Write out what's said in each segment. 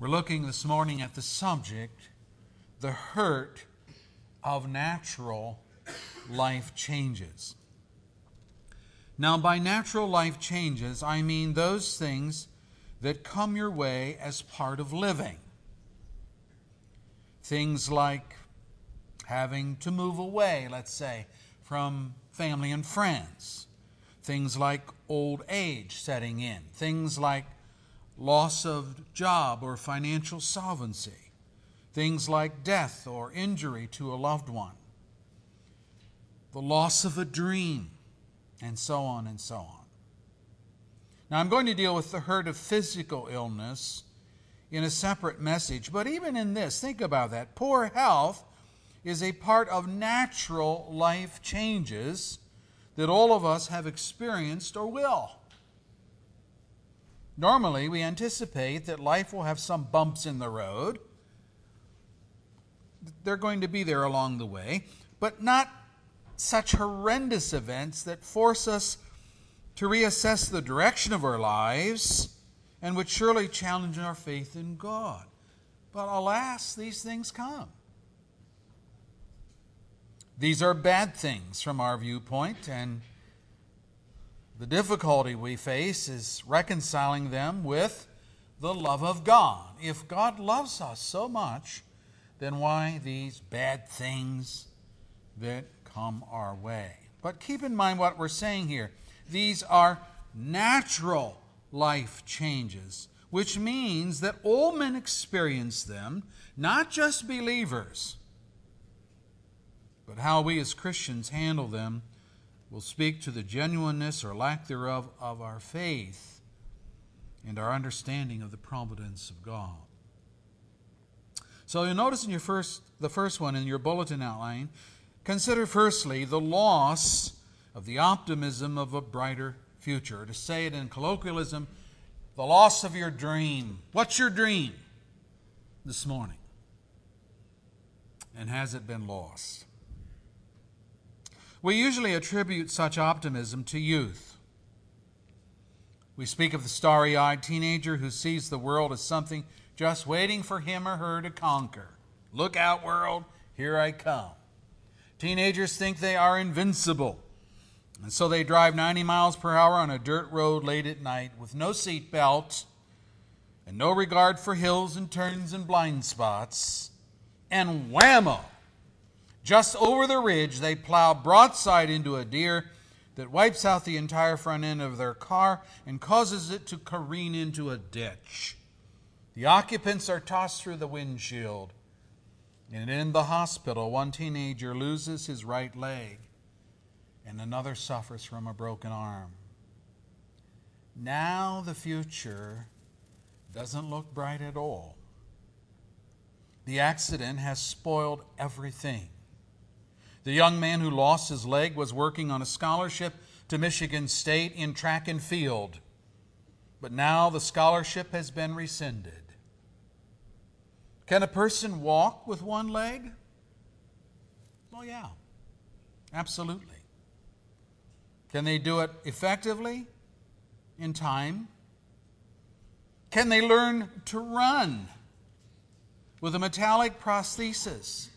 We're looking this morning at the subject, the hurt of natural life changes. Now, by natural life changes, I mean those things that come your way as part of living. Things like having to move away, let's say, from family and friends. Things like old age setting in. Things like loss of job or financial solvency. Things like death or injury to a loved one. The loss of a dream, and so on and so on. Now, I'm going to deal with the hurt of physical illness in a separate message, but even in this, think about that. Poor health is a part of natural life changes that all of us have experienced or will. Normally, we anticipate that life will have some bumps in the road. They're going to be there along the way, but not such horrendous events that force us to reassess the direction of our lives and would surely challenge our faith in God. But alas, these things come. These are bad things from our viewpoint, and the difficulty we face is reconciling them with the love of God. If God loves us so much, then why these bad things that come our way? But keep in mind what we're saying here. These are natural life changes, which means that all men experience them, not just believers. But how we as Christians handle them will speak to the genuineness or lack thereof of our faith and our understanding of the providence of God. So you'll notice in your first the first one in your bulletin outline, consider firstly the loss of the optimism of a brighter future. To say it in colloquialism, the loss of your dream. What's your dream this morning? And has it been lost? We usually attribute such optimism to youth. We speak of the starry eyed teenager who sees the world as something just waiting for him or her to conquer. Look out, world, here I come. Teenagers think they are invincible, and so they drive 90 miles per hour on a dirt road late at night with no seat belt and no regard for hills and turns and blind spots. And whammo! Just over the ridge, they plow broadside into a deer that wipes out the entire front end of their car and causes it to careen into a ditch. The occupants are tossed through the windshield. And in the hospital, one teenager loses his right leg and another suffers from a broken arm. Now the future doesn't look bright at all. The accident has spoiled everything. The young man who lost his leg was working on a scholarship to Michigan State in track and field. But now the scholarship has been rescinded. Can a person walk with one leg? Oh, yeah, absolutely. Can they do it effectively in time? Can they learn to run with a metallic prosthesis?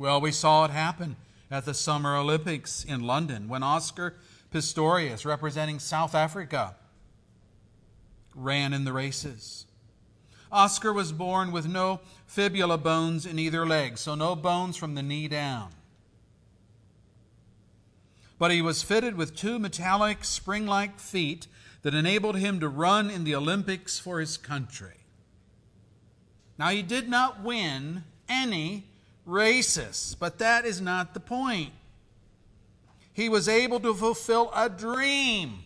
Well, we saw it happen at the Summer Olympics in London when Oscar Pistorius, representing South Africa, ran in the races. Oscar was born with no fibula bones in either leg, so no bones from the knee down. But he was fitted with two metallic spring like feet that enabled him to run in the Olympics for his country. Now, he did not win any racists, but that is not the point. He was able to fulfill a dream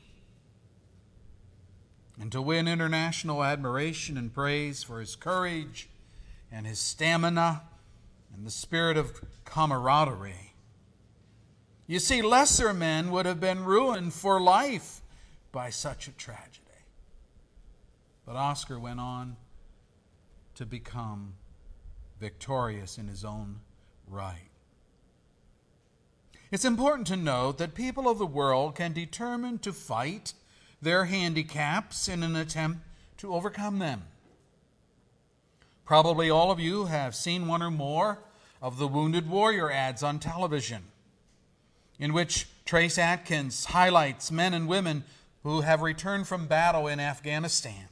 and to win international admiration and praise for his courage and his stamina and the spirit of camaraderie. You see, lesser men would have been ruined for life by such a tragedy. But Oscar went on to become victorious in his own right. It's important to note that people of the world can determine to fight their handicaps in an attempt to overcome them. Probably all of you have seen one or more of the Wounded Warrior ads on television, in which Trace Atkins highlights men and women who have returned from battle in Afghanistan.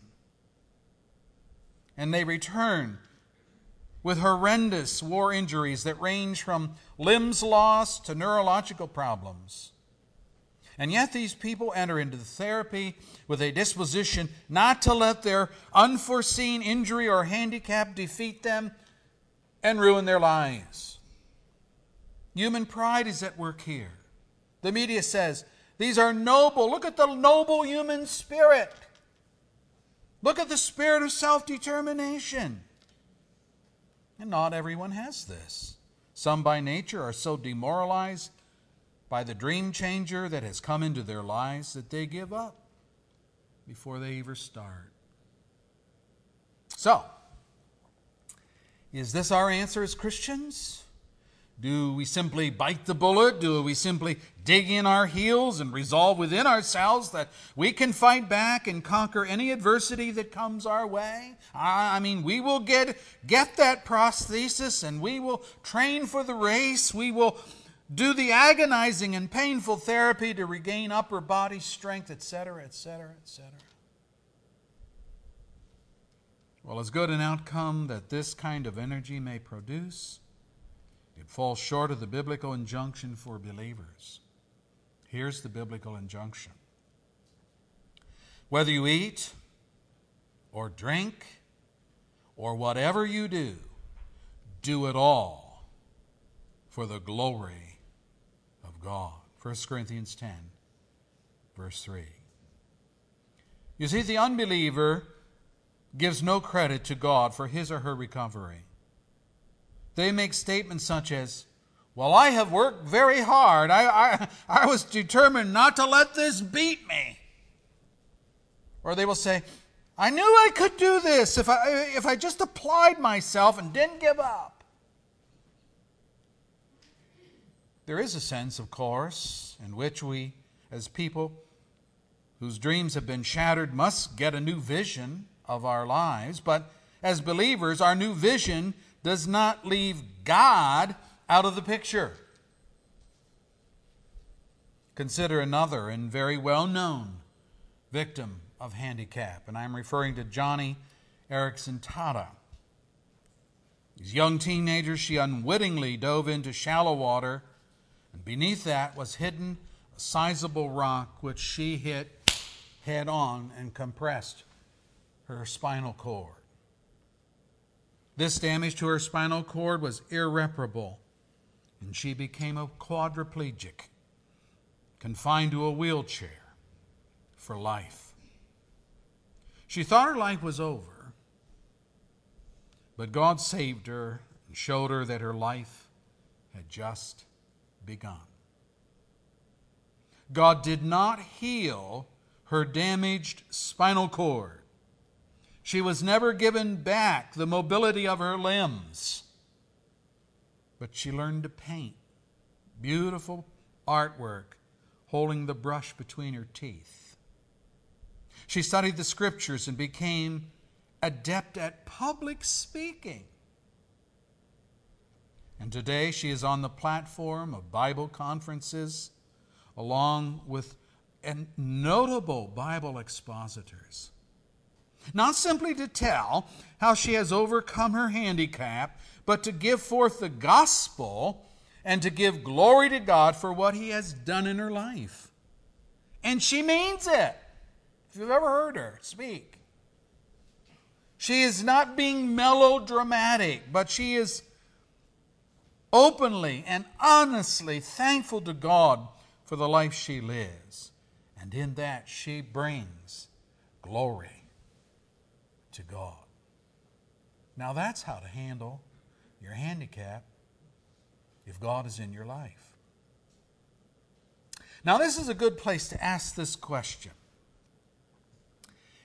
And they return with horrendous war injuries that range from limbs lost to neurological problems. And yet, these people enter into the therapy with a disposition not to let their unforeseen injury or handicap defeat them and ruin their lives. Human pride is at work here. The media says these are noble. Look at the noble human spirit. Look at the spirit of self determination. And not everyone has this. Some by nature are so demoralized by the dream changer that has come into their lives that they give up before they ever start. So, is this our answer as Christians? Do we simply bite the bullet? Do we simply dig in our heels and resolve within ourselves that we can fight back and conquer any adversity that comes our way? I mean, we will get, get that prosthesis and we will train for the race. We will do the agonizing and painful therapy to regain upper body strength, etc., etc., etc. Well, as good an outcome that this kind of energy may produce, it falls short of the biblical injunction for believers. Here's the biblical injunction Whether you eat or drink or whatever you do, do it all for the glory of God. 1 Corinthians 10, verse 3. You see, the unbeliever gives no credit to God for his or her recovery. They make statements such as, Well, I have worked very hard. I, I, I was determined not to let this beat me. Or they will say, I knew I could do this if I, if I just applied myself and didn't give up. There is a sense, of course, in which we, as people whose dreams have been shattered, must get a new vision of our lives. But as believers, our new vision does not leave God out of the picture. Consider another and very well known victim of handicap, and I'm referring to Joni Eareckson Tada. As young teenager, she unwittingly dove into shallow water, and beneath that was hidden a sizable rock which she hit head on and compressed her spinal cord. This damage to her spinal cord was irreparable, and she became a quadriplegic, confined to a wheelchair for life. She thought her life was over, but God saved her and showed her that her life had just begun. God did not heal her damaged spinal cord she was never given back the mobility of her limbs. But she learned to paint beautiful artwork holding the brush between her teeth. She studied the scriptures and became adept at public speaking. And today she is on the platform of Bible conferences along with notable Bible expositors. Not simply to tell how she has overcome her handicap, but to give forth the gospel and to give glory to God for what He has done in her life. And she means it. If you've ever heard her speak, she is not being melodramatic, but she is openly and honestly thankful to God for the life she lives. And in that, she brings glory to God. Now, that's how to handle your handicap if God is in your life. Now, this is a good place to ask this question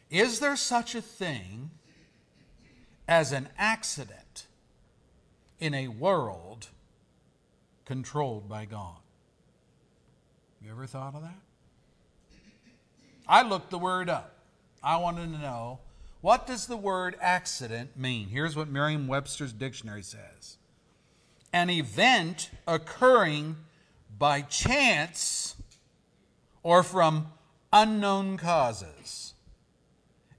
Is there such a thing as an accident in a world controlled by God? You ever thought of that? I looked the word up. I wanted to know What does the word accident mean? Here's what Merriam Webster's dictionary says an event occurring by chance or from unknown causes,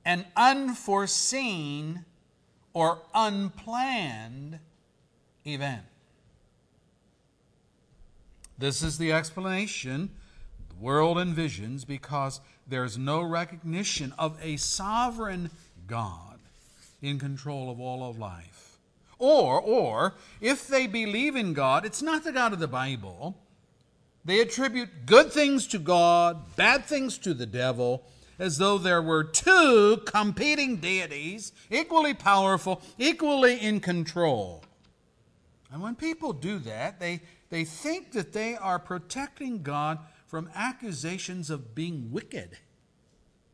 an unforeseen or unplanned event. This is the explanation the world envisions because there's no recognition of a sovereign God in control of all of life. Or, or, if they believe in God, it's not the God of the Bible. They attribute good things to God, bad things to the devil, as though there were two competing deities, equally powerful, equally in control. And when people do that, they, they think that they are protecting God from accusations of being wicked.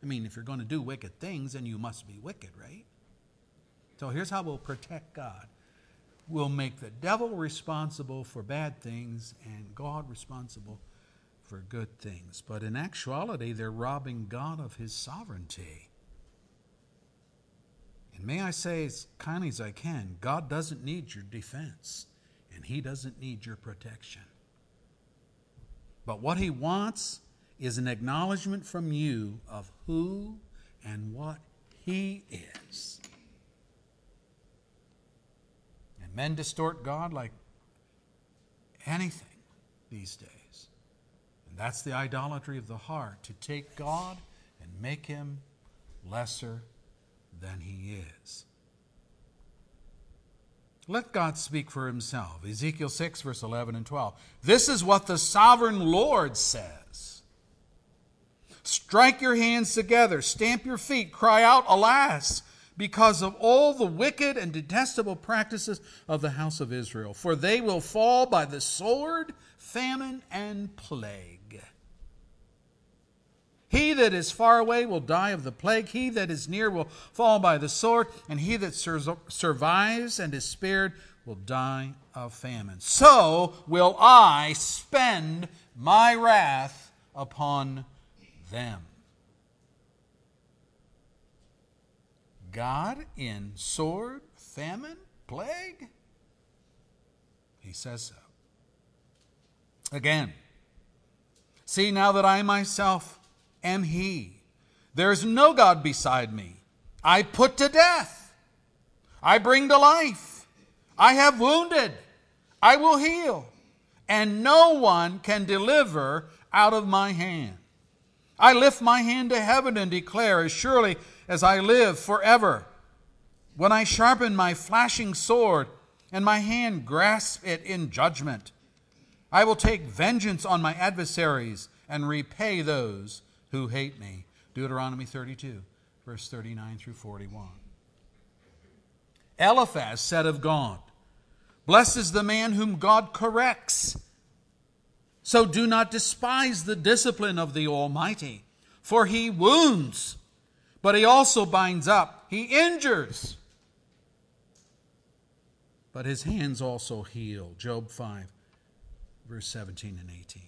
I mean, if you're going to do wicked things, then you must be wicked, right? So here's how we'll protect God we'll make the devil responsible for bad things and God responsible for good things. But in actuality, they're robbing God of his sovereignty. And may I say as kindly as I can, God doesn't need your defense, and he doesn't need your protection. But what he wants is an acknowledgement from you of who and what he is. And men distort God like anything these days. And that's the idolatry of the heart to take God and make him lesser than he is. Let God speak for himself. Ezekiel 6, verse 11 and 12. This is what the sovereign Lord says Strike your hands together, stamp your feet, cry out, Alas, because of all the wicked and detestable practices of the house of Israel. For they will fall by the sword, famine, and plague. He that is far away will die of the plague. He that is near will fall by the sword. And he that sur- survives and is spared will die of famine. So will I spend my wrath upon them. God in sword, famine, plague? He says so. Again, see now that I myself am He. There is no God beside me. I put to death. I bring to life. I have wounded. I will heal. And no one can deliver out of my hand. I lift my hand to heaven and declare, as surely as I live forever, when I sharpen my flashing sword and my hand grasp it in judgment, I will take vengeance on my adversaries and repay those who hate me. Deuteronomy 32, verse 39 through 41. Eliphaz said of God, Blessed is the man whom God corrects. So do not despise the discipline of the Almighty, for he wounds, but he also binds up, he injures, but his hands also heal. Job 5, verse 17 and 18.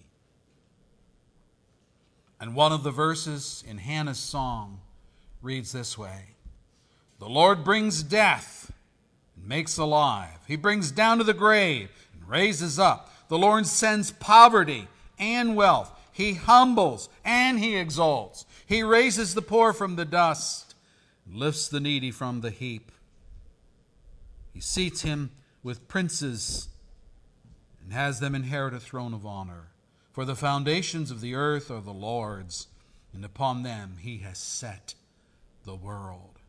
And one of the verses in Hannah's song reads this way The Lord brings death and makes alive, He brings down to the grave and raises up. The Lord sends poverty and wealth. He humbles and He exalts. He raises the poor from the dust, lifts the needy from the heap. He seats him with princes and has them inherit a throne of honor. For the foundations of the earth are the Lord's, and upon them he has set the world.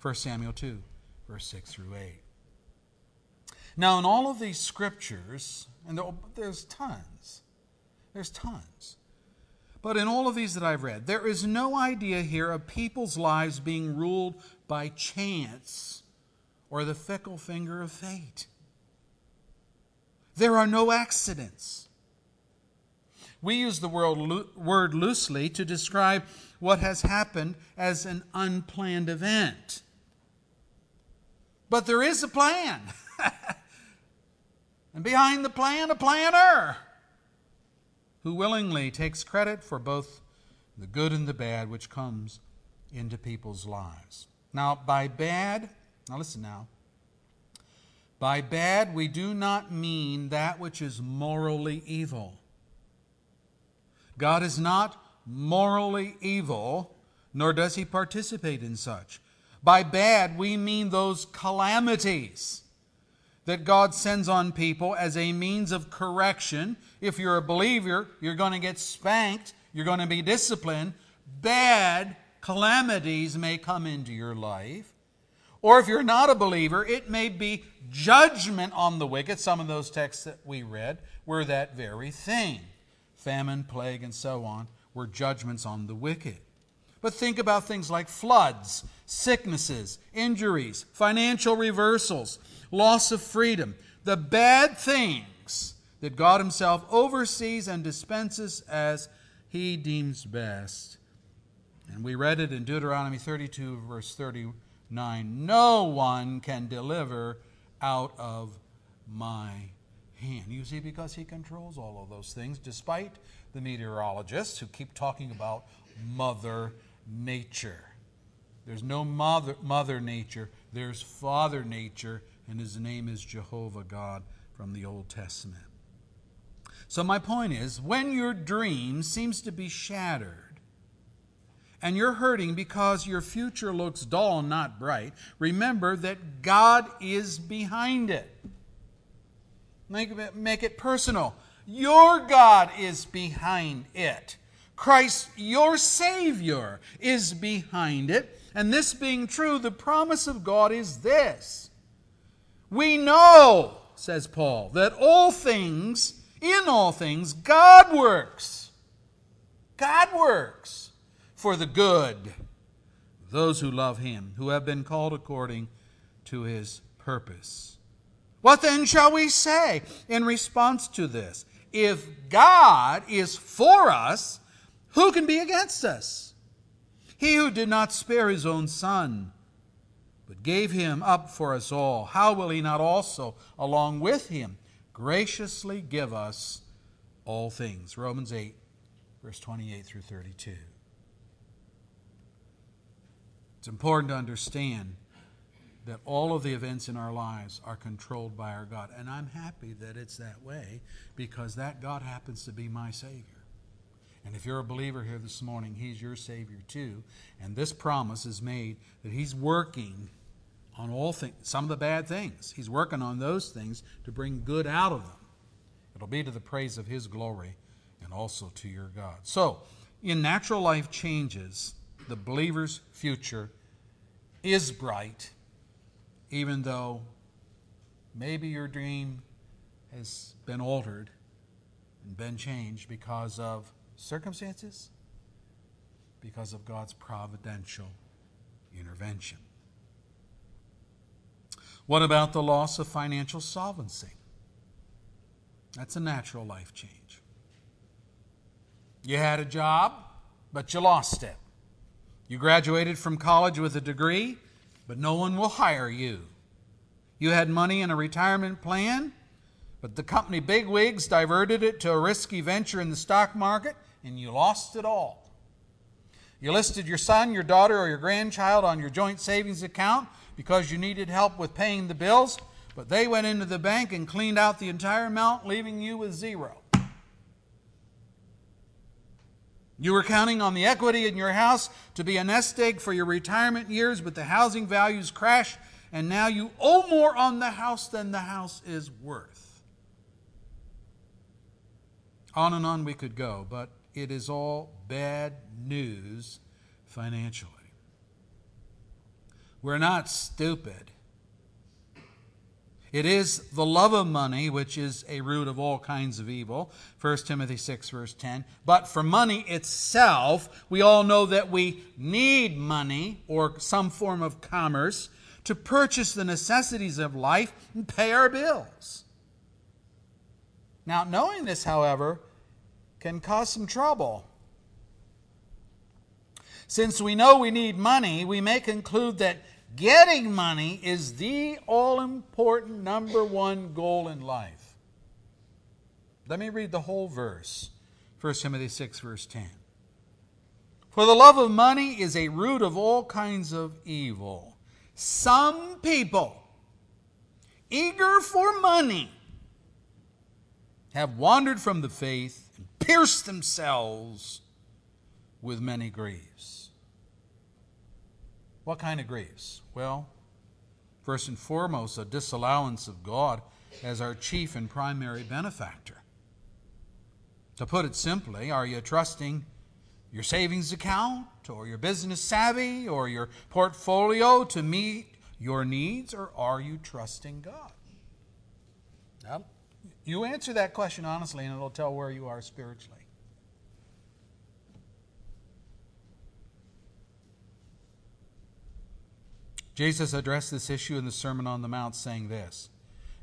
1 Samuel 2, verse 6 through 8. Now, in all of these scriptures, and there's tons, there's tons. But in all of these that I've read, there is no idea here of people's lives being ruled by chance or the fickle finger of fate. There are no accidents. We use the word loosely to describe what has happened as an unplanned event. But there is a plan. and behind the plan, a planner who willingly takes credit for both the good and the bad which comes into people's lives. Now, by bad, now listen now. By bad, we do not mean that which is morally evil. God is not morally evil, nor does he participate in such. By bad, we mean those calamities that God sends on people as a means of correction. If you're a believer, you're going to get spanked, you're going to be disciplined. Bad calamities may come into your life. Or if you're not a believer, it may be judgment on the wicked. Some of those texts that we read were that very thing famine, plague, and so on were judgments on the wicked. But think about things like floods, sicknesses, injuries, financial reversals, loss of freedom, the bad things that God Himself oversees and dispenses as He deems best. And we read it in Deuteronomy 32, verse 39 No one can deliver out of my hand. You see, because He controls all of those things, despite the meteorologists who keep talking about Mother Nature. There's no mother, mother Nature, there's Father Nature, and his name is Jehovah God from the Old Testament. So, my point is when your dream seems to be shattered and you're hurting because your future looks dull and not bright, remember that God is behind it. Make it, make it personal. Your God is behind it. Christ, your Savior, is behind it. And this being true, the promise of God is this We know, says Paul, that all things, in all things, God works. God works for the good those who love Him, who have been called according to His purpose. What then shall we say in response to this? If God is for us, who can be against us? He who did not spare his own son, but gave him up for us all, how will he not also, along with him, graciously give us all things? Romans 8, verse 28 through 32. It's important to understand that all of the events in our lives are controlled by our God. And I'm happy that it's that way because that God happens to be my Savior. And if you're a believer here this morning, He's your Savior too. And this promise is made that He's working on all things, some of the bad things. He's working on those things to bring good out of them. It'll be to the praise of His glory and also to your God. So, in natural life changes, the believer's future is bright even though maybe your dream has been altered and been changed because of circumstances, because of God's providential intervention. What about the loss of financial solvency? That's a natural life change. You had a job, but you lost it. You graduated from college with a degree, but no one will hire you. You had money in a retirement plan, but the company bigwigs diverted it to a risky venture in the stock market, and you lost it all. You listed your son, your daughter, or your grandchild on your joint savings account because you needed help with paying the bills, but they went into the bank and cleaned out the entire amount, leaving you with zero. You were counting on the equity in your house to be a nest egg for your retirement years, but the housing values crashed, and now you owe more on the house than the house is worth. On and on we could go, but it is all bad news financially. We're not stupid. It is the love of money which is a root of all kinds of evil. 1 Timothy 6, verse 10. But for money itself, we all know that we need money or some form of commerce to purchase the necessities of life and pay our bills. Now, knowing this, however, can cause some trouble. Since we know we need money, we may conclude that Getting money is the all important number one goal in life. Let me read the whole verse 1 Timothy 6, verse 10. For the love of money is a root of all kinds of evil. Some people, eager for money, have wandered from the faith and pierced themselves with many griefs. What kind of griefs? Well, first and foremost, a disallowance of God as our chief and primary benefactor. To put it simply, are you trusting your savings account or your business savvy or your portfolio to meet your needs, or are you trusting God? Now, you answer that question honestly, and it'll tell where you are spiritually. Jesus addressed this issue in the Sermon on the Mount, saying this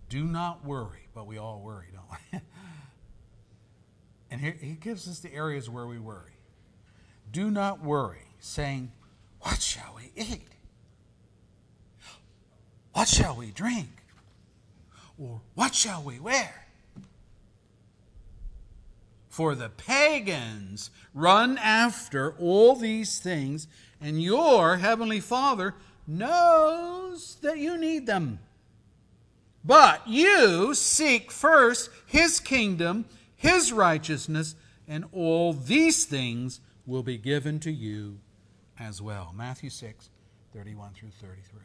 Do not worry, but we all worry, don't we? and here, he gives us the areas where we worry. Do not worry, saying, What shall we eat? What shall we drink? Or what shall we wear? For the pagans run after all these things, and your heavenly Father knows that you need them. But you seek first his kingdom, his righteousness, and all these things will be given to you as well. Matthew 6, 31 through 33.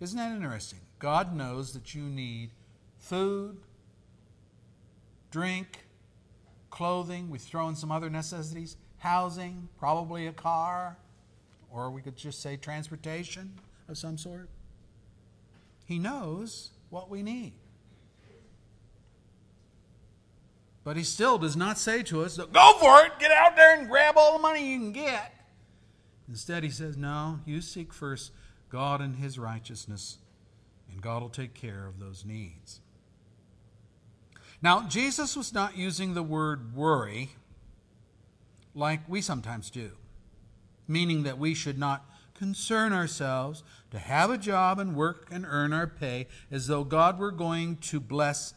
Isn't that interesting? God knows that you need food, drink, clothing. We throw in some other necessities, housing, probably a car, or we could just say transportation of some sort. He knows what we need. But he still does not say to us, go for it, get out there and grab all the money you can get. Instead, he says, no, you seek first God and his righteousness, and God will take care of those needs. Now, Jesus was not using the word worry like we sometimes do, meaning that we should not concern ourselves to have a job and work and earn our pay as though God were going to bless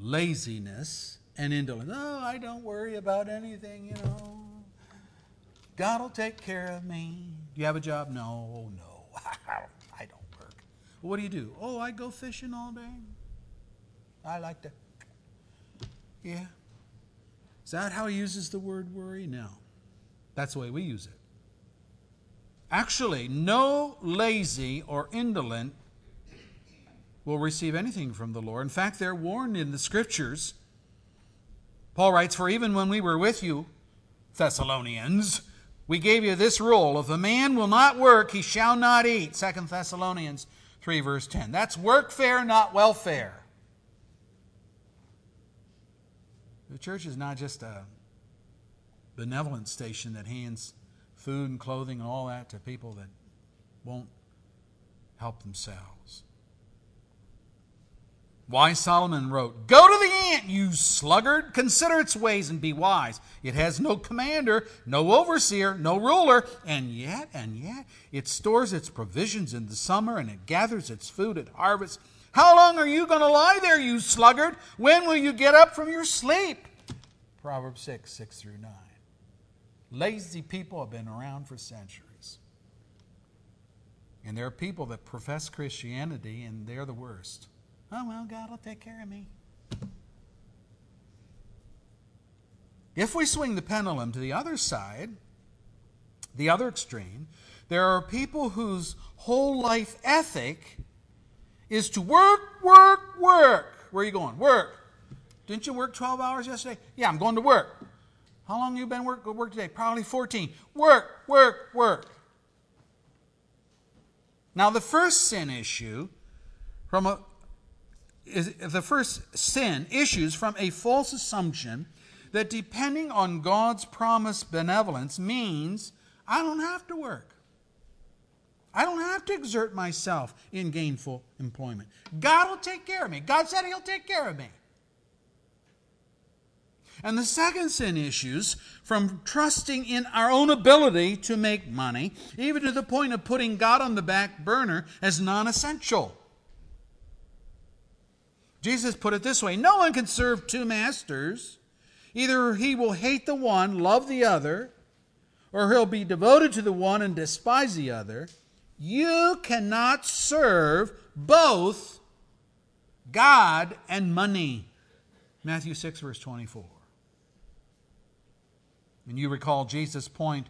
laziness and indolence. Oh, I don't worry about anything, you know. God will take care of me. Do you have a job? No, no. I don't work. Well, what do you do? Oh, I go fishing all day. I like to. Yeah. Is that how he uses the word worry? No. That's the way we use it. Actually, no lazy or indolent will receive anything from the Lord. In fact, they're warned in the scriptures Paul writes, For even when we were with you, Thessalonians, we gave you this rule if a man will not work, he shall not eat. 2 Thessalonians 3, verse 10. That's workfare, not welfare. The church is not just a benevolent station that hands food and clothing and all that to people that won't help themselves. Why Solomon wrote, Go to the ant, you sluggard, consider its ways and be wise. It has no commander, no overseer, no ruler, and yet, and yet, it stores its provisions in the summer and it gathers its food at harvest. How long are you going to lie there, you sluggard? When will you get up from your sleep? Proverbs 6, 6 through 9. Lazy people have been around for centuries. And there are people that profess Christianity, and they're the worst. Oh, well, God will take care of me. If we swing the pendulum to the other side, the other extreme, there are people whose whole life ethic is to work, work, work. Where are you going? Work. Didn't you work 12 hours yesterday? Yeah, I'm going to work. How long you been work work today? Probably 14. Work, work, work. Now the first sin issue from a is, the first sin issues from a false assumption that depending on God's promised benevolence means I don't have to work. I don't have to exert myself in gainful employment. God will take care of me. God said He'll take care of me. And the second sin issues from trusting in our own ability to make money, even to the point of putting God on the back burner as non essential. Jesus put it this way No one can serve two masters. Either he will hate the one, love the other, or he'll be devoted to the one and despise the other. You cannot serve both God and money. Matthew 6, verse 24. And you recall Jesus' point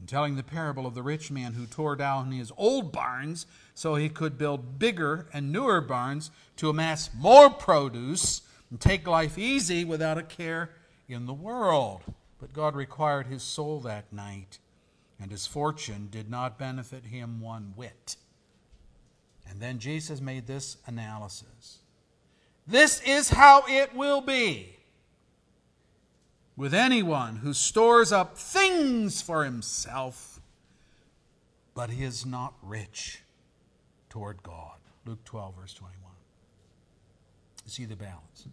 in telling the parable of the rich man who tore down his old barns so he could build bigger and newer barns to amass more produce and take life easy without a care in the world. But God required his soul that night, and his fortune did not benefit him one whit. And then Jesus made this analysis This is how it will be with anyone who stores up things for himself, but he is not rich toward God. Luke 12, verse 21. You see the balance.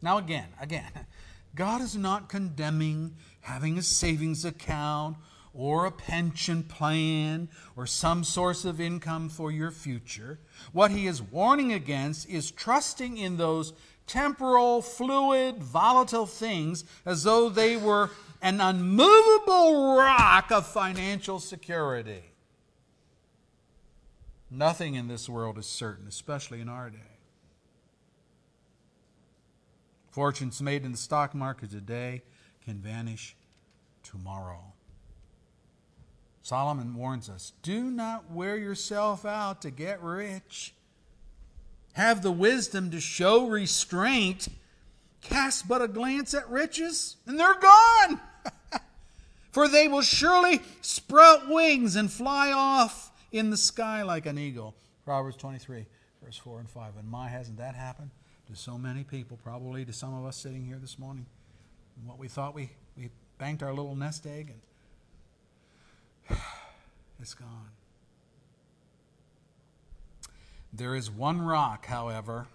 Now, again, again, God is not condemning having a savings account or a pension plan or some source of income for your future. What he is warning against is trusting in those temporal, fluid, volatile things as though they were an unmovable rock of financial security. Nothing in this world is certain, especially in our day. Fortunes made in the stock market today can vanish tomorrow. Solomon warns us do not wear yourself out to get rich have the wisdom to show restraint, cast but a glance at riches, and they're gone. For they will surely sprout wings and fly off in the sky like an eagle. Proverbs 23, verse 4 and 5. And my, hasn't that happened to so many people, probably to some of us sitting here this morning? What we thought we, we banked our little nest egg and it's gone. There is one rock, however,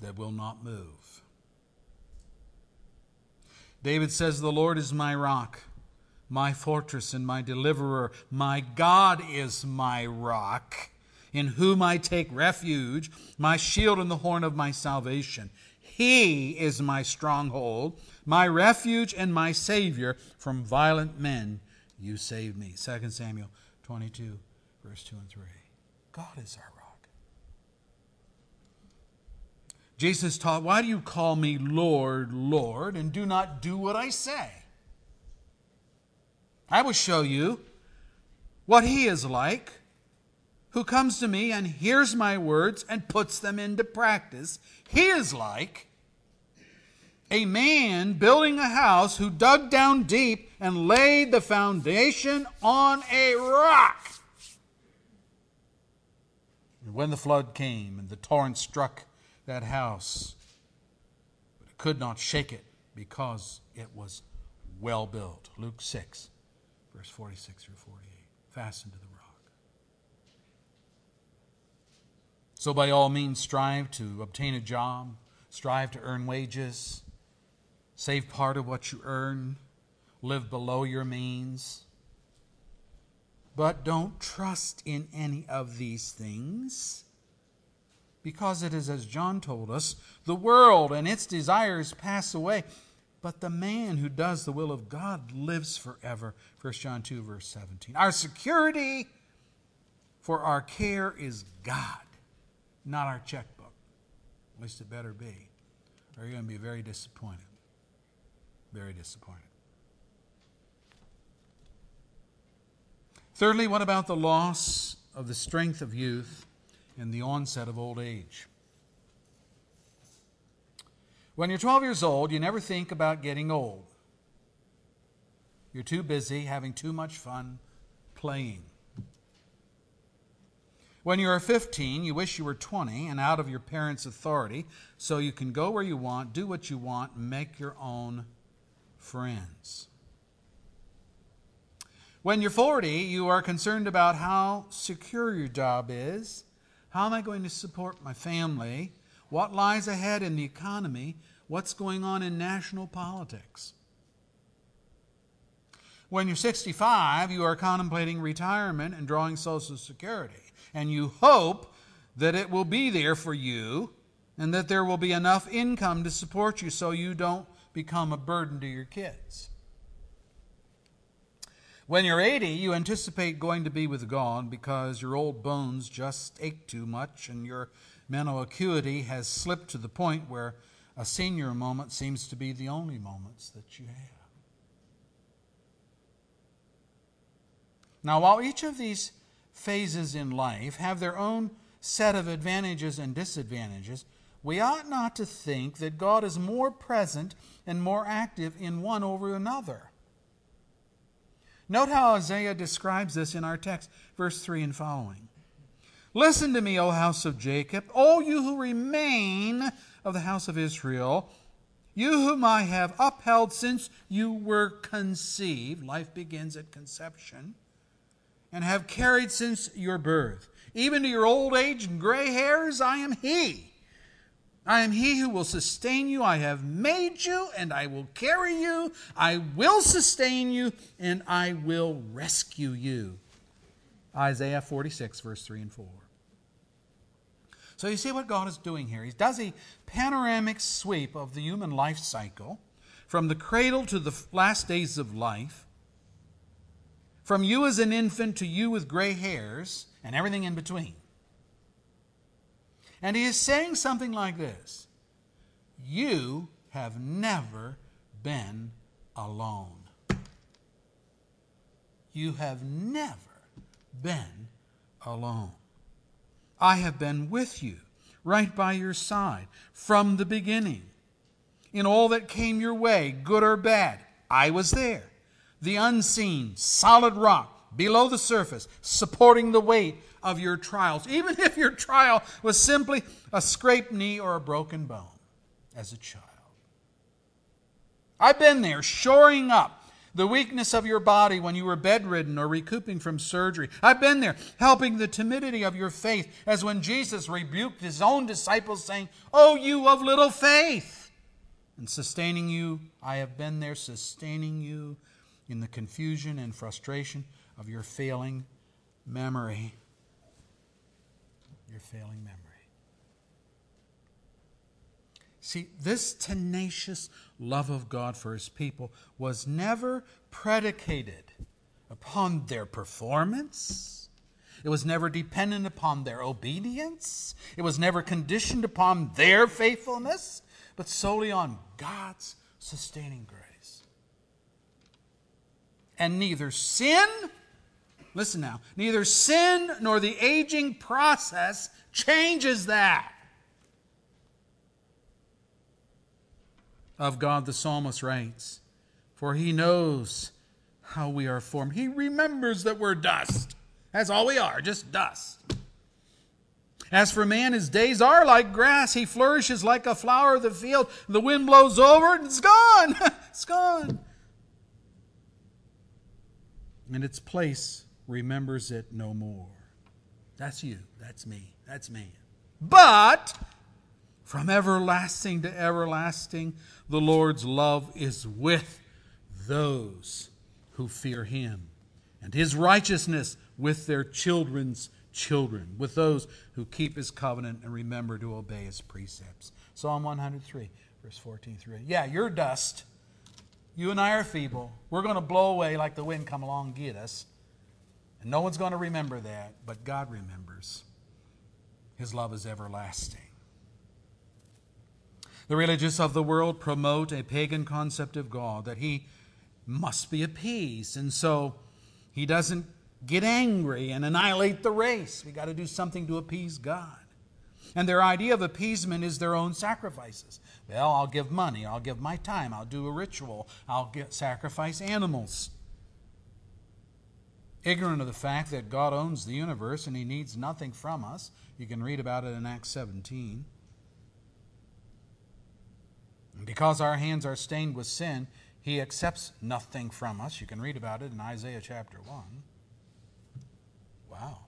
that will not move. David says, The Lord is my rock, my fortress, and my deliverer. My God is my rock, in whom I take refuge, my shield and the horn of my salvation. He is my stronghold, my refuge, and my Savior. From violent men you save me. 2 Samuel 22, verse 2 and 3. God is our rock. Jesus taught, Why do you call me Lord, Lord, and do not do what I say? I will show you what he is like who comes to me and hears my words and puts them into practice. He is like a man building a house who dug down deep and laid the foundation on a rock. And when the flood came and the torrent struck that house, but it could not shake it because it was well built. Luke 6, verse 46 through 48. Fastened to the rock. So, by all means, strive to obtain a job, strive to earn wages, save part of what you earn, live below your means. But don't trust in any of these things. Because it is as John told us the world and its desires pass away, but the man who does the will of God lives forever. 1 John 2, verse 17. Our security for our care is God, not our checkbook. At least it better be. Or you're going to be very disappointed. Very disappointed. Thirdly, what about the loss of the strength of youth and the onset of old age? When you're 12 years old, you never think about getting old. You're too busy having too much fun playing. When you're 15, you wish you were 20 and out of your parents' authority so you can go where you want, do what you want, make your own friends. When you're 40, you are concerned about how secure your job is. How am I going to support my family? What lies ahead in the economy? What's going on in national politics? When you're 65, you are contemplating retirement and drawing Social Security. And you hope that it will be there for you and that there will be enough income to support you so you don't become a burden to your kids. When you're 80, you anticipate going to be with God because your old bones just ache too much and your mental acuity has slipped to the point where a senior moment seems to be the only moments that you have. Now, while each of these phases in life have their own set of advantages and disadvantages, we ought not to think that God is more present and more active in one over another. Note how Isaiah describes this in our text, verse 3 and following. Listen to me, O house of Jacob, all you who remain of the house of Israel, you whom I have upheld since you were conceived. Life begins at conception. And have carried since your birth. Even to your old age and gray hairs, I am He I am he who will sustain you. I have made you, and I will carry you. I will sustain you, and I will rescue you. Isaiah 46, verse 3 and 4. So you see what God is doing here. He does a panoramic sweep of the human life cycle from the cradle to the last days of life, from you as an infant to you with gray hairs, and everything in between. And he is saying something like this You have never been alone. You have never been alone. I have been with you, right by your side, from the beginning. In all that came your way, good or bad, I was there. The unseen, solid rock below the surface, supporting the weight of your trials, even if your trial was simply a scraped knee or a broken bone as a child. I've been there shoring up the weakness of your body when you were bedridden or recouping from surgery. I've been there helping the timidity of your faith, as when Jesus rebuked his own disciples, saying, Oh, you of little faith! And sustaining you, I have been there sustaining you in the confusion and frustration of your failing memory your failing memory. See, this tenacious love of God for his people was never predicated upon their performance. It was never dependent upon their obedience. It was never conditioned upon their faithfulness, but solely on God's sustaining grace. And neither sin Listen now. Neither sin nor the aging process changes that. Of God, the psalmist writes, For he knows how we are formed. He remembers that we're dust. That's all we are, just dust. As for man, his days are like grass. He flourishes like a flower of the field. The wind blows over it and it's gone. it's gone. And its place remembers it no more. That's you. That's me. That's man. But from everlasting to everlasting, the Lord's love is with those who fear him, and his righteousness with their children's children, with those who keep his covenant and remember to obey his precepts. Psalm 103, verse 14 through Yeah, you're dust. You and I are feeble. We're going to blow away like the wind come along and get us. And no one's going to remember that, but God remembers. His love is everlasting. The religious of the world promote a pagan concept of God that he must be appeased. And so he doesn't get angry and annihilate the race. We got to do something to appease God. And their idea of appeasement is their own sacrifices. Well, I'll give money, I'll give my time, I'll do a ritual, I'll get, sacrifice animals ignorant of the fact that God owns the universe and he needs nothing from us. You can read about it in Acts 17. And because our hands are stained with sin, he accepts nothing from us. You can read about it in Isaiah chapter 1. Wow.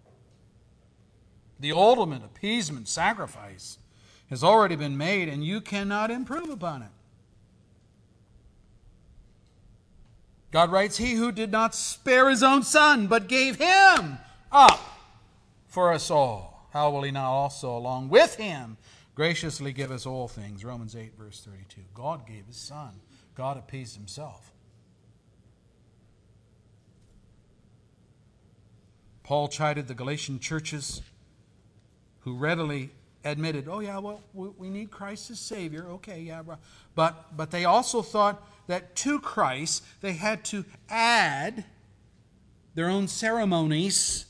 The ultimate appeasement sacrifice has already been made, and you cannot improve upon it. God writes, He who did not spare his own son, but gave him up for us all, how will he not also, along with him, graciously give us all things. Romans 8, verse 32. God gave his Son, God appeased himself. Paul chided the Galatian churches who readily admitted, oh, yeah, well, we need Christ as Savior. Okay, yeah. But, but they also thought that to Christ they had to add their own ceremonies,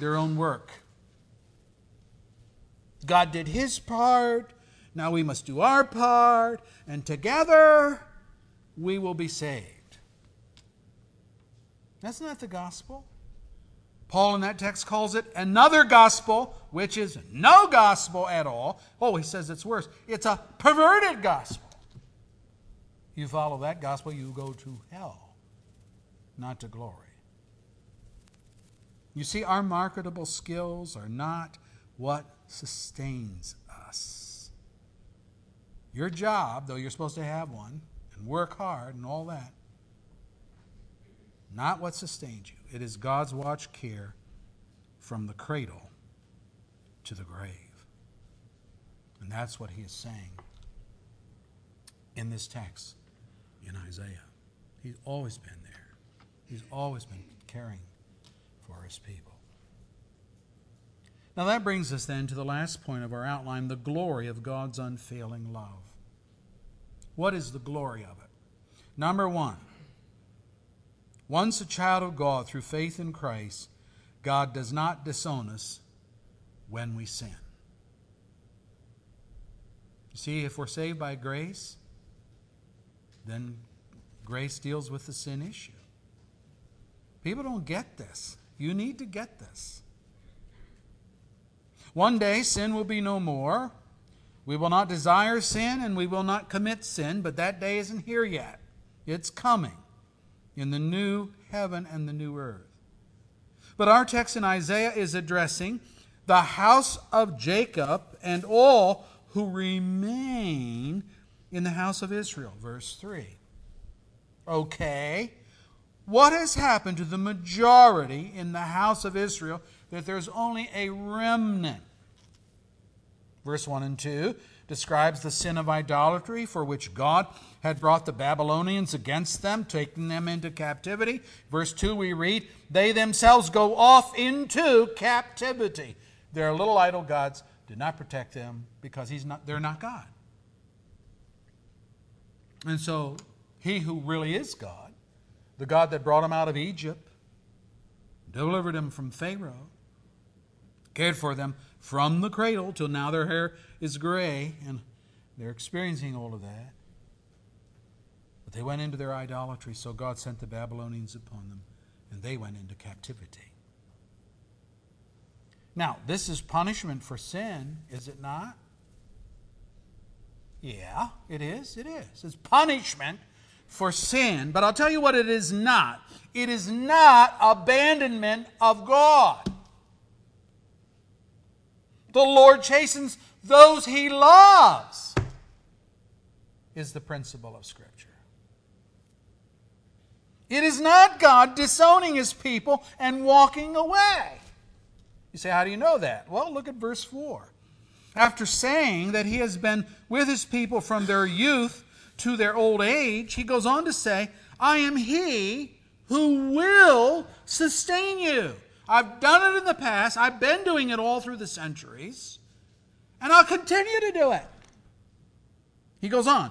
their own work. God did his part, now we must do our part, and together we will be saved. That's not the gospel. Paul in that text calls it another gospel, which is no gospel at all. Oh, he says it's worse. It's a perverted gospel. You follow that gospel, you go to hell, not to glory. You see, our marketable skills are not what sustains us. Your job, though you're supposed to have one and work hard and all that, not what sustains you. It is God's watch care from the cradle to the grave. And that's what he is saying in this text in Isaiah. He's always been there, he's always been caring for his people. Now that brings us then to the last point of our outline the glory of God's unfailing love. What is the glory of it? Number one, once a child of God through faith in Christ, God does not disown us when we sin. You see, if we're saved by grace, then grace deals with the sin issue. People don't get this. You need to get this. One day sin will be no more. We will not desire sin and we will not commit sin, but that day isn't here yet. It's coming in the new heaven and the new earth. But our text in Isaiah is addressing the house of Jacob and all who remain in the house of Israel. Verse 3. Okay. What has happened to the majority in the house of Israel that there's only a remnant? Verse 1 and 2 describes the sin of idolatry for which God had brought the Babylonians against them, taking them into captivity. Verse 2 we read, They themselves go off into captivity. Their little idol gods did not protect them because he's not, they're not God. And so, he who really is God, the God that brought them out of Egypt, delivered them from Pharaoh, cared for them from the cradle till now their hair is gray and they're experiencing all of that. But they went into their idolatry, so God sent the Babylonians upon them, and they went into captivity. Now, this is punishment for sin, is it not? Yeah, it is. It is. It's punishment for sin. But I'll tell you what it is not it is not abandonment of God. The Lord chastens those he loves, is the principle of Scripture. It is not God disowning his people and walking away. You say, how do you know that? Well, look at verse 4 after saying that he has been with his people from their youth to their old age, he goes on to say, I am he who will sustain you. I've done it in the past, I've been doing it all through the centuries, and I'll continue to do it. He goes on,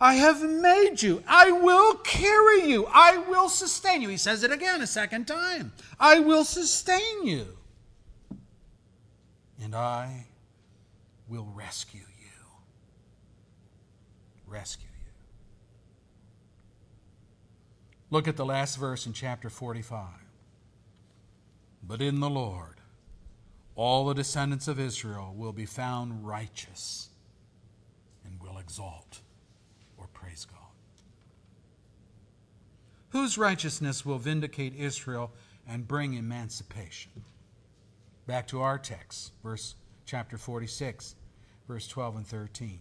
I have made you. I will carry you. I will sustain you. He says it again a second time. I will sustain you. And I will rescue you. Rescue you. Look at the last verse in chapter 45. But in the Lord, all the descendants of Israel will be found righteous and will exalt or praise God. Whose righteousness will vindicate Israel and bring emancipation? Back to our text, verse chapter 46 verse 12 and 13.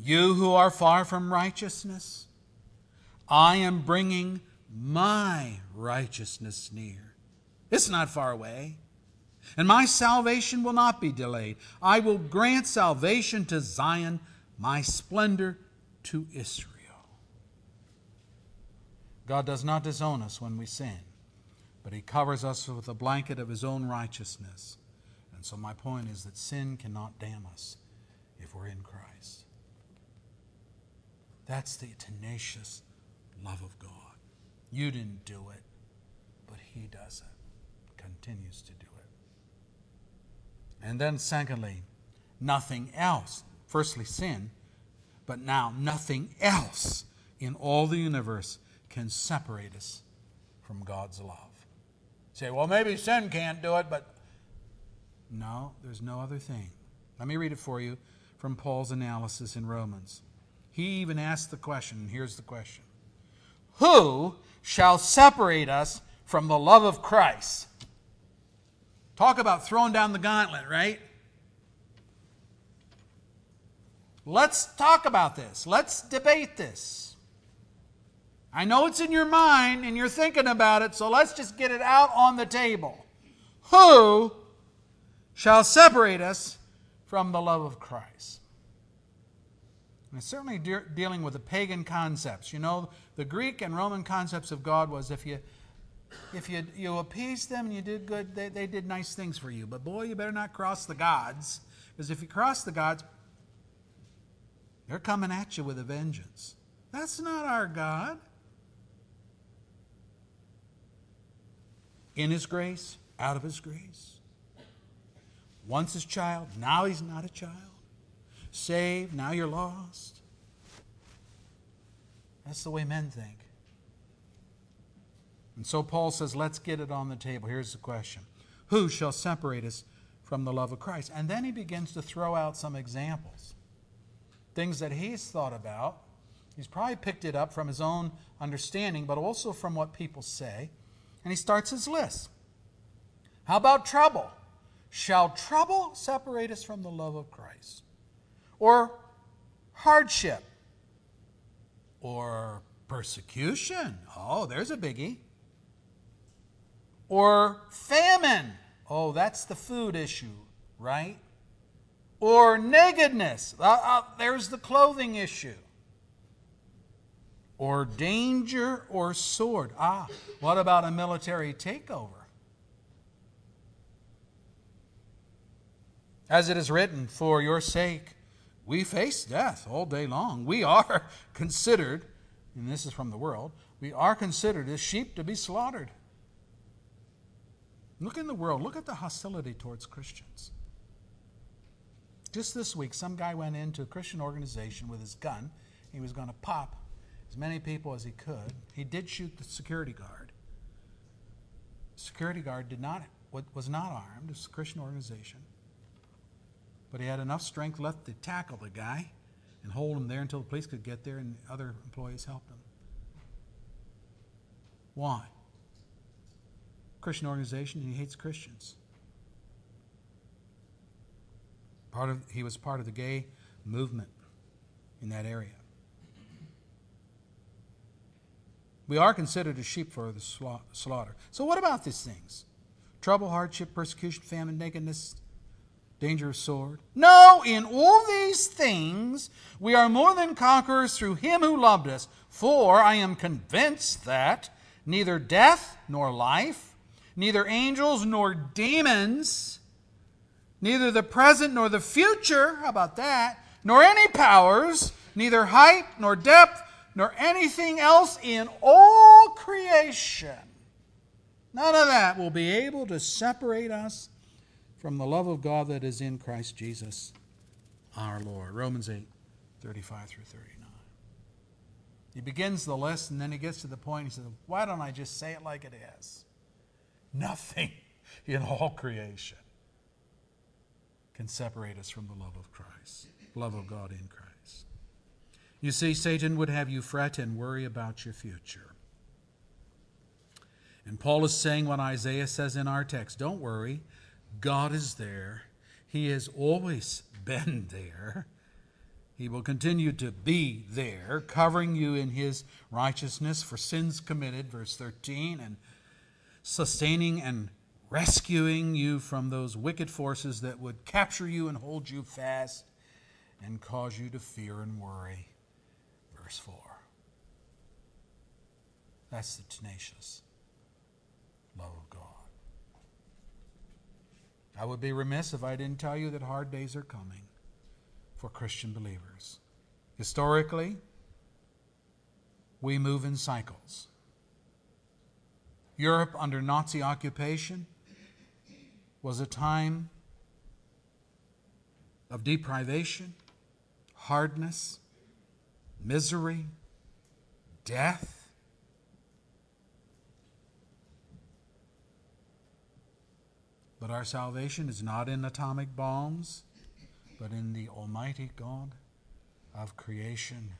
You who are far from righteousness, I am bringing my righteousness near. It's not far away. And my salvation will not be delayed. I will grant salvation to Zion, my splendor to Israel. God does not disown us when we sin, but He covers us with a blanket of His own righteousness. And so, my point is that sin cannot damn us if we're in Christ. That's the tenacious love of God. You didn't do it, but He does it, continues to do it. And then, secondly, nothing else. Firstly, sin, but now nothing else in all the universe can separate us from God's love. say, well, maybe sin can't do it, but no, there's no other thing. Let me read it for you from Paul's analysis in Romans. He even asked the question, and here's the question Who shall separate us from the love of Christ? Talk about throwing down the gauntlet, right? Let's talk about this. Let's debate this. I know it's in your mind and you're thinking about it, so let's just get it out on the table. Who shall separate us from the love of Christ? And it's certainly de- dealing with the pagan concepts. You know, the Greek and Roman concepts of God was if you if you, you appeased them and you did good, they, they did nice things for you. But boy, you better not cross the gods. Because if you cross the gods, they're coming at you with a vengeance. That's not our God. In His grace, out of His grace. Once His child, now He's not a child saved, now you're lost. That's the way men think. And so Paul says, let's get it on the table. Here's the question Who shall separate us from the love of Christ? And then he begins to throw out some examples. Things that he's thought about. He's probably picked it up from his own understanding, but also from what people say. And he starts his list. How about trouble? Shall trouble separate us from the love of Christ? or hardship or persecution. Oh, there's a biggie. Or famine. Oh, that's the food issue, right? Or nakedness. Uh, uh, there's the clothing issue. Or danger or sword. Ah, what about a military takeover? As it is written, for your sake we face death all day long. We are considered, and this is from the world, we are considered as sheep to be slaughtered. Look in the world, look at the hostility towards Christians. Just this week, some guy went into a Christian organization with his gun. He was going to pop as many people as he could. He did shoot the security guard. The security guard did not was not armed. It was a Christian organization. But he had enough strength left to tackle the guy and hold him there until the police could get there and other employees helped him. Why? Christian organization, and he hates Christians. Part of, he was part of the gay movement in that area. We are considered a sheep for the slaughter. So, what about these things? Trouble, hardship, persecution, famine, nakedness, danger of sword. No, in all these things we are more than conquerors through him who loved us. For I am convinced that neither death nor life, neither angels nor demons, neither the present nor the future, how about that, nor any powers, neither height nor depth, nor anything else in all creation, none of that will be able to separate us from the love of God that is in Christ Jesus our Lord. Romans 8, 35 through 39. He begins the list and then he gets to the point. He says, Why don't I just say it like it is? Nothing in all creation can separate us from the love of Christ, love of God in Christ. You see, Satan would have you fret and worry about your future. And Paul is saying what Isaiah says in our text don't worry. God is there. He has always been there. He will continue to be there, covering you in His righteousness for sins committed, verse 13, and sustaining and rescuing you from those wicked forces that would capture you and hold you fast and cause you to fear and worry. Verse 4. That's the tenacious love of God. I would be remiss if I didn't tell you that hard days are coming for Christian believers. Historically, we move in cycles. Europe under Nazi occupation was a time of deprivation, hardness, misery, death. But our salvation is not in atomic bombs, but in the Almighty God of creation,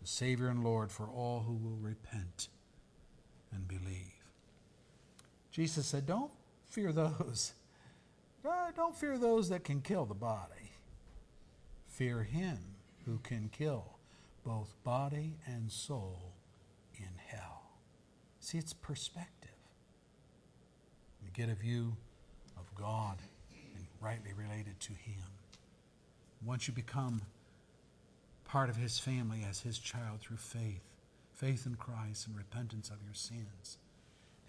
the Savior and Lord for all who will repent and believe. Jesus said, Don't fear those. Uh, don't fear those that can kill the body. Fear him who can kill both body and soul in hell. See, it's perspective. You get a view of God and rightly related to him. Once you become part of his family as his child through faith, faith in Christ and repentance of your sins,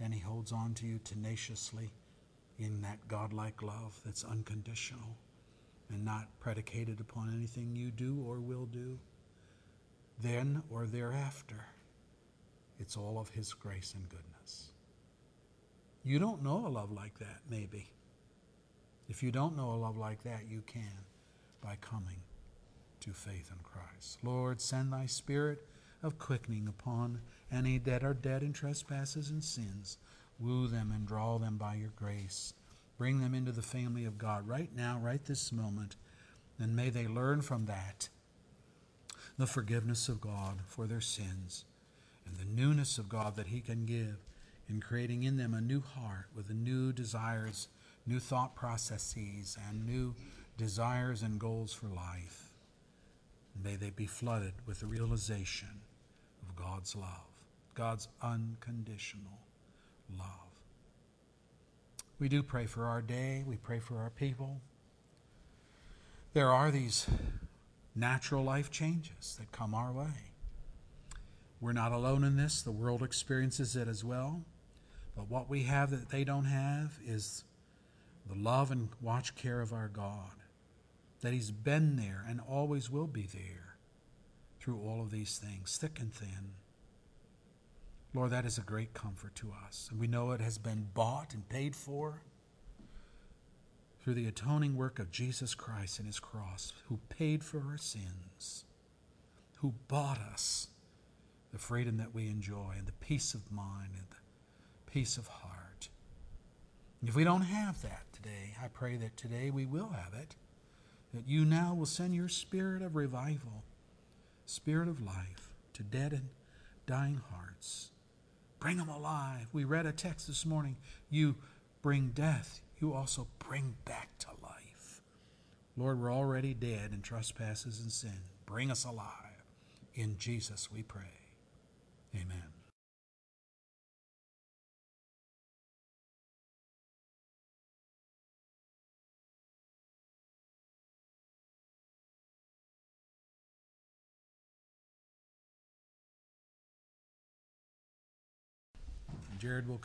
then he holds on to you tenaciously in that godlike love that's unconditional and not predicated upon anything you do or will do, then or thereafter. It's all of His grace and goodness. You don't know a love like that, maybe. If you don't know a love like that, you can by coming to faith in Christ. Lord, send thy spirit of quickening upon any that are dead in trespasses and sins Woo them and draw them by your grace. Bring them into the family of God right now, right this moment. And may they learn from that the forgiveness of God for their sins and the newness of God that He can give in creating in them a new heart with new desires, new thought processes, and new desires and goals for life. May they be flooded with the realization of God's love, God's unconditional love. We do pray for our day, we pray for our people. There are these natural life changes that come our way. We're not alone in this, the world experiences it as well. But what we have that they don't have is the love and watch care of our God, that He's been there and always will be there through all of these things, thick and thin. Lord, that is a great comfort to us. And we know it has been bought and paid for through the atoning work of Jesus Christ and his cross, who paid for our sins, who bought us the freedom that we enjoy and the peace of mind and the peace of heart. And if we don't have that today, I pray that today we will have it, that you now will send your spirit of revival, spirit of life to dead and dying hearts Bring them alive. We read a text this morning. You bring death, you also bring back to life. Lord, we're already dead in trespasses and sin. Bring us alive. In Jesus we pray. Amen. Jared will